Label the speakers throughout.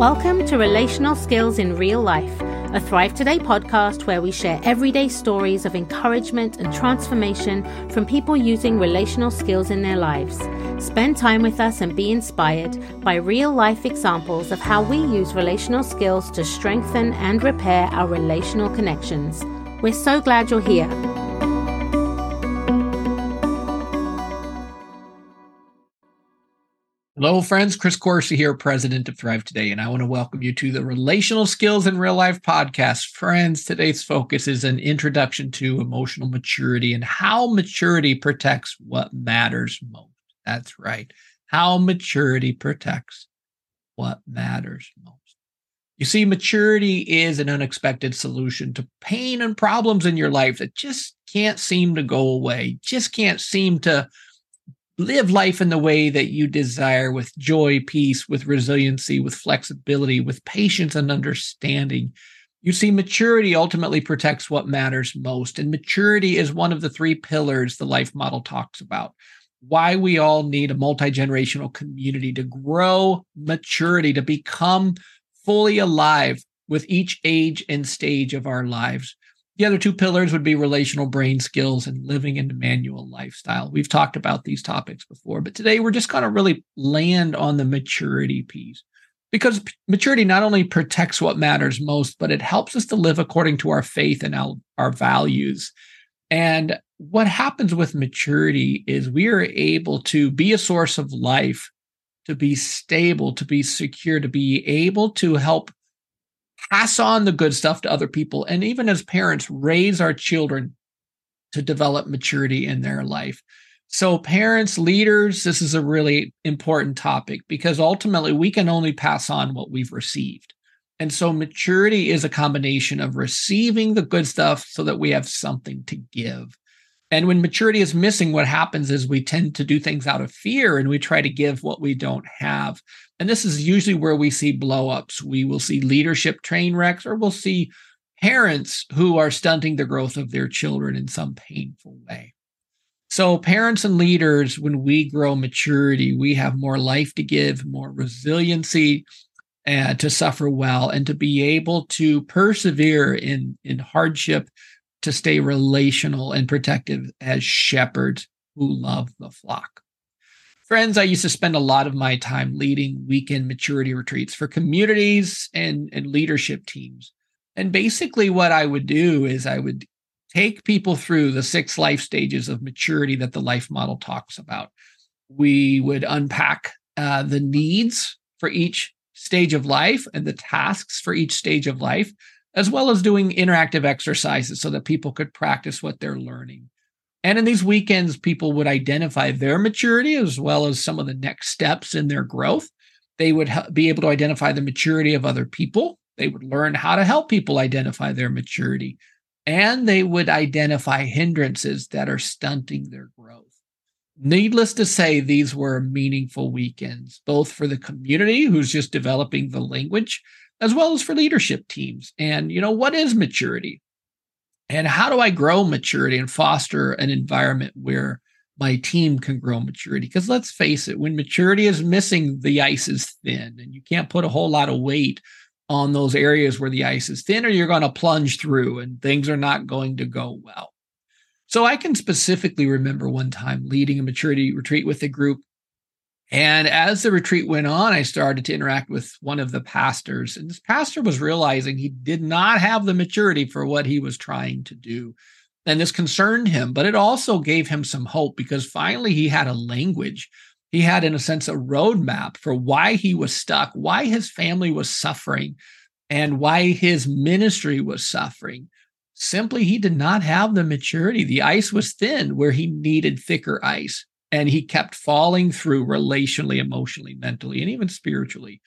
Speaker 1: Welcome to Relational Skills in Real Life, a Thrive Today podcast where we share everyday stories of encouragement and transformation from people using relational skills in their lives. Spend time with us and be inspired by real life examples of how we use relational skills to strengthen and repair our relational connections. We're so glad you're here.
Speaker 2: Hello, friends. Chris Coursey here, president of Thrive Today, and I want to welcome you to the Relational Skills in Real Life podcast. Friends, today's focus is an introduction to emotional maturity and how maturity protects what matters most. That's right. How maturity protects what matters most. You see, maturity is an unexpected solution to pain and problems in your life that just can't seem to go away, just can't seem to live life in the way that you desire with joy, peace, with resiliency, with flexibility, with patience and understanding. You see, maturity ultimately protects what matters most. And maturity is one of the three pillars the life model talks about. Why we all need a multi generational community to grow maturity, to become fully alive with each age and stage of our lives. The other two pillars would be relational brain skills and living an Immanuel lifestyle. We've talked about these topics before, but today we're just going to really land on the maturity piece because maturity not only protects what matters most, but it helps us to live according to our faith and our, our values. And what happens with maturity is we are able to be a source of life, to be stable, to be secure, to be able to help pass on the good stuff to other people. And even as parents, raise our children to develop maturity in their life. So, parents, leaders, this is a really important topic because ultimately we can only pass on what we've received. And so, maturity is a combination of receiving the good stuff so that we have something to give. And when maturity is missing, what happens is we tend to do things out of fear and we try to give what we don't have. And this is usually where we see blowups. We will see leadership train wrecks, or we'll see parents who are stunting the growth of their children in some painful way. So, parents and leaders, when we grow maturity, we have more life to give, more resiliency, and to suffer well, and to be able to persevere in, in hardship to stay relational and protective as shepherds who love the flock. Friends, I used to spend a lot of my time leading weekend maturity retreats for communities and, and leadership teams. And basically, what I would do is I would take people through the six life stages of maturity that the life model talks about. We would unpack uh, the needs for each stage of life and the tasks for each stage of life as well as doing interactive exercises so that people could practice what they're learning. And in these weekends, people would identify their maturity as well as some of the next steps in their growth. They would be able to identify the maturity of other people. They would learn how to help people identify their maturity. And they would identify hindrances that are stunting their growth. Needless to say, these were meaningful weekends, both for the community who's just developing the language, as well as for leadership teams. And, you know, what is maturity? And how do I grow maturity and foster an environment where my team can grow maturity? Because let's face it, when maturity is missing, the ice is thin, and you can't put a whole lot of weight on those areas where the ice is thin, or you're going to plunge through and things are not going to go well. So I can specifically remember one time leading a maturity retreat with a group and as the retreat went on, I started to interact with one of the pastors. And this pastor was realizing he did not have the maturity for what he was trying to do. And this concerned him, but it also gave him some hope because finally he had a language. He had, in a sense, a roadmap for why he was stuck, why his family was suffering, and why his ministry was suffering. Simply, he did not have the maturity. The ice was thin where he needed thicker ice and he kept falling through relationally, emotionally, mentally, and even spiritually.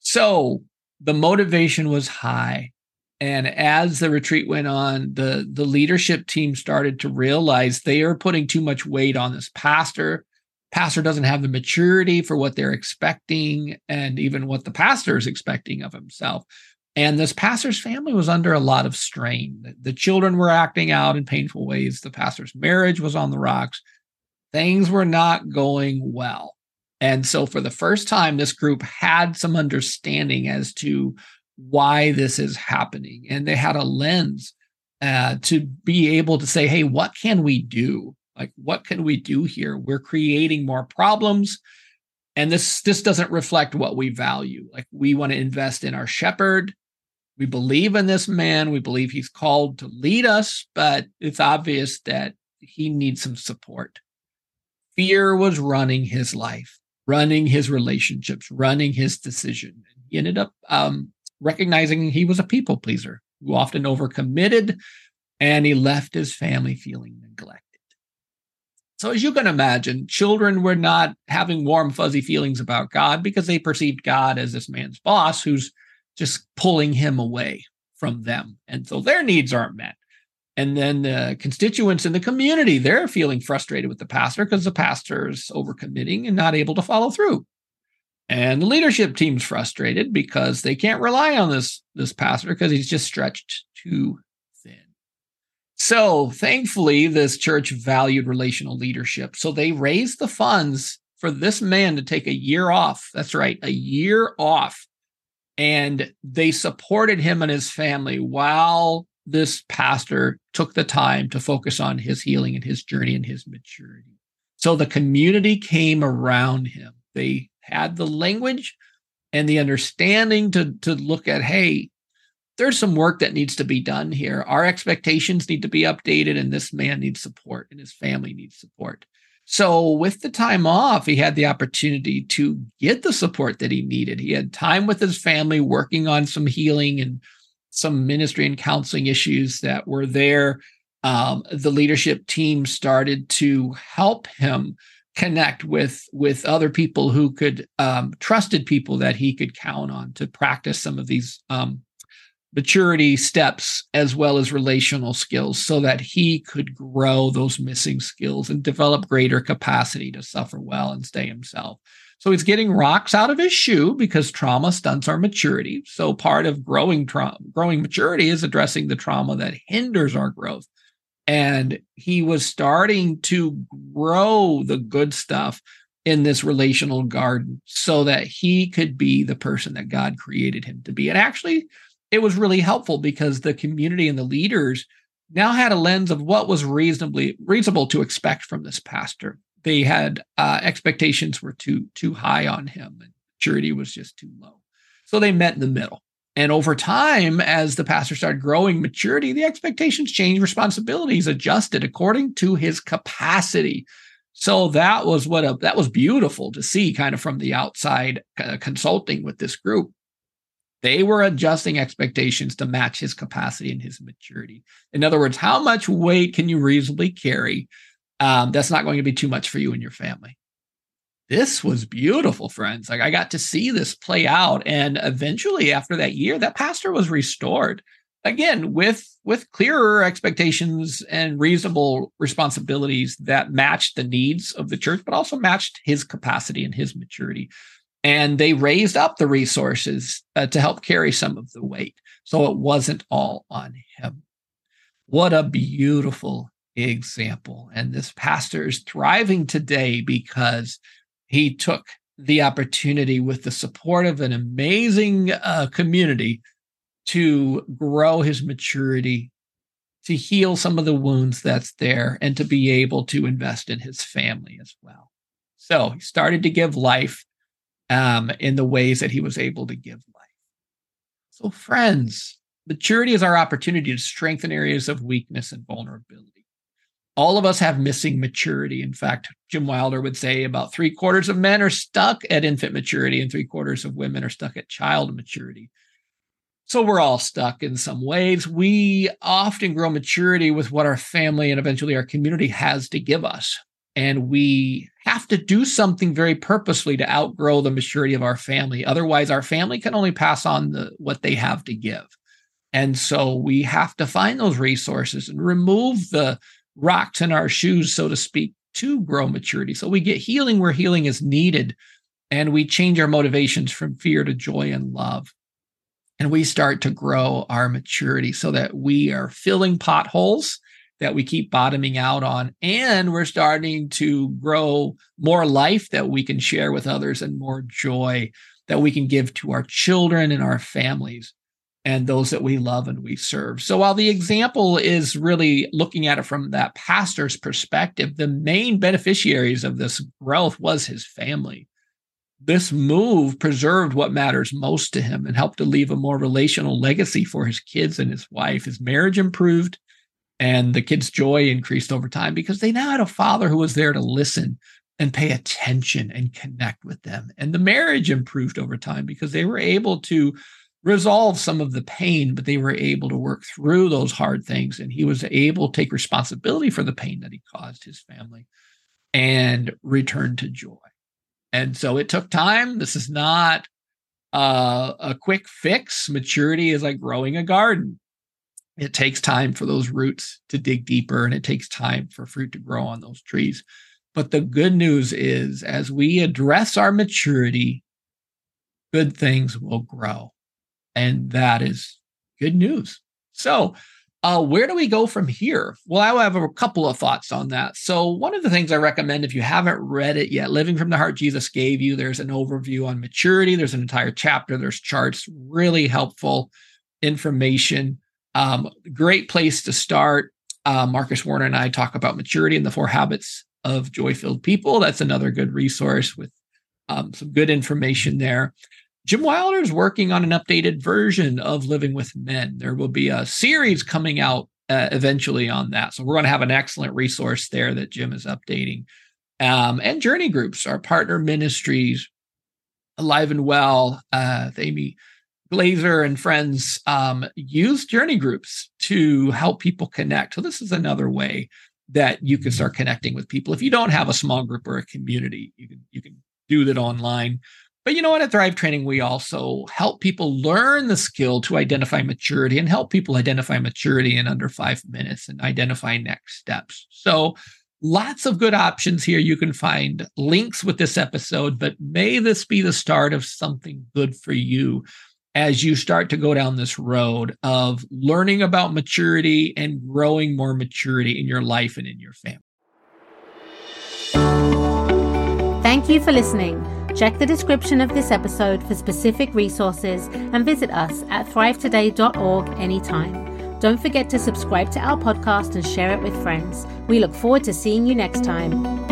Speaker 2: So the motivation was high. And as the retreat went on, the, the leadership team started to realize they are putting too much weight on this pastor. Pastor doesn't have the maturity for what they're expecting and even what the pastor is expecting of himself. And this pastor's family was under a lot of strain. The children were acting out in painful ways. The pastor's marriage was on the rocks things were not going well. And so, for the first time, this group had some understanding as to why this is happening. And they had a lens uh, to be able to say, hey, what can we do? Like, what can we do here? We're creating more problems. And this this doesn't reflect what we value. Like we want to invest in our shepherd. We believe in this man. We believe he's called to lead us, but it's obvious that he needs some support. Fear was running his life, running his relationships, running his decision. He ended up um, recognizing he was a people pleaser who often overcommitted and he left his family feeling neglected. So, as you can imagine, children were not having warm, fuzzy feelings about God because they perceived God as this man's boss who's just pulling him away from them. And so their needs aren't met. And then the constituents in the community, they're feeling frustrated with the pastor because the pastor is overcommitting and not able to follow through. And the leadership team's frustrated because they can't rely on this, this pastor because he's just stretched too thin. So thankfully, this church valued relational leadership. So they raised the funds for this man to take a year off. That's right, a year off. And they supported him and his family while this pastor took the time to focus on his healing and his journey and his maturity. So the community came around him. They had the language and the understanding to, to look at, hey, there's some work that needs to be done here. Our expectations need to be updated, and this man needs support, and his family needs support. So, with the time off, he had the opportunity to get the support that he needed. He had time with his family working on some healing and some ministry and counseling issues that were there. Um, the leadership team started to help him connect with with other people who could um, trusted people that he could count on to practice some of these um, maturity steps as well as relational skills so that he could grow those missing skills and develop greater capacity to suffer well and stay himself so he's getting rocks out of his shoe because trauma stunts our maturity. So part of growing trauma, growing maturity is addressing the trauma that hinders our growth. And he was starting to grow the good stuff in this relational garden so that he could be the person that God created him to be. And actually, it was really helpful because the community and the leaders now had a lens of what was reasonably reasonable to expect from this pastor they had uh, expectations were too too high on him and maturity was just too low. So they met in the middle. And over time as the pastor started growing maturity the expectations changed responsibilities adjusted according to his capacity. So that was what a, that was beautiful to see kind of from the outside uh, consulting with this group. They were adjusting expectations to match his capacity and his maturity. In other words how much weight can you reasonably carry um, that's not going to be too much for you and your family. This was beautiful, friends. Like I got to see this play out. And eventually, after that year, that pastor was restored again with with clearer expectations and reasonable responsibilities that matched the needs of the church but also matched his capacity and his maturity and they raised up the resources uh, to help carry some of the weight so it wasn't all on him what a beautiful example. And this pastor is thriving today because he took the opportunity with the support of an amazing uh, community to grow his maturity, to heal some of the wounds that's there, and to be able to invest in his family as well. So he started to give life um, in the ways that he was able to give life. So, friends, maturity is our opportunity to strengthen areas of weakness and vulnerability all of us have missing maturity. In fact, Jim Wilder would say about three quarters of men are stuck at infant maturity and three quarters of women are stuck at child maturity. So we're all stuck in some ways. We often grow maturity with what our family and eventually our community has to give us. And we have to do something very purposely to outgrow the maturity of our family. Otherwise, our family can only pass on the, what they have to give. And so we have to find those resources and remove the rocks in our shoes, so to speak, to grow maturity. So we get healing where healing is needed, and we change our motivations from fear to joy and love. And we start to grow our maturity so that we are filling potholes that we keep bottoming out on. And we're starting to grow more life that we can share with others and more joy that we can give to our children and our families and those that we love and we serve. So while the example is really looking at it from that pastor's perspective, the main beneficiaries of this growth was his family. This move preserved what matters most to him and helped to leave a more relational legacy for his kids and his wife. His marriage improved and the kids' joy increased over time because they now had a father who was there to listen and pay attention and connect with them. And the marriage improved over time because they were able to resolve some of the pain, but they were able to work through those hard things. And he was able to take responsibility for the pain that he caused his family and return to joy. And so it took time. This is not uh, a quick fix. Maturity is like growing a garden. It takes time for those roots to dig deeper and it takes time for fruit to grow on those trees. But the good news is, as we address our maturity, good things will grow. And that is good news. So, uh, where do we go from here? Well, I have a couple of thoughts on that. So, one of the things I recommend if you haven't read it yet, Living from the Heart Jesus Gave You, there's an overview on maturity. There's an entire chapter, there's charts, really helpful information. Um, great place to start. Uh, Marcus Warner and I talk about maturity and the four habits of joy filled people. That's another good resource with um, some good information there. Jim Wilder is working on an updated version of Living with Men. There will be a series coming out uh, eventually on that. So we're going to have an excellent resource there that Jim is updating. Um, and Journey Groups, our partner ministries, Alive and Well, uh, Amy Glazer and friends um, use Journey Groups to help people connect. So this is another way that you can start connecting with people. If you don't have a small group or a community, you can you can do that online. But you know what? At Thrive Training, we also help people learn the skill to identify maturity and help people identify maturity in under five minutes and identify next steps. So lots of good options here. You can find links with this episode, but may this be the start of something good for you as you start to go down this road of learning about maturity and growing more maturity in your life and in your family.
Speaker 1: Thank you for listening. Check the description of this episode for specific resources and visit us at thrivetoday.org anytime. Don't forget to subscribe to our podcast and share it with friends. We look forward to seeing you next time.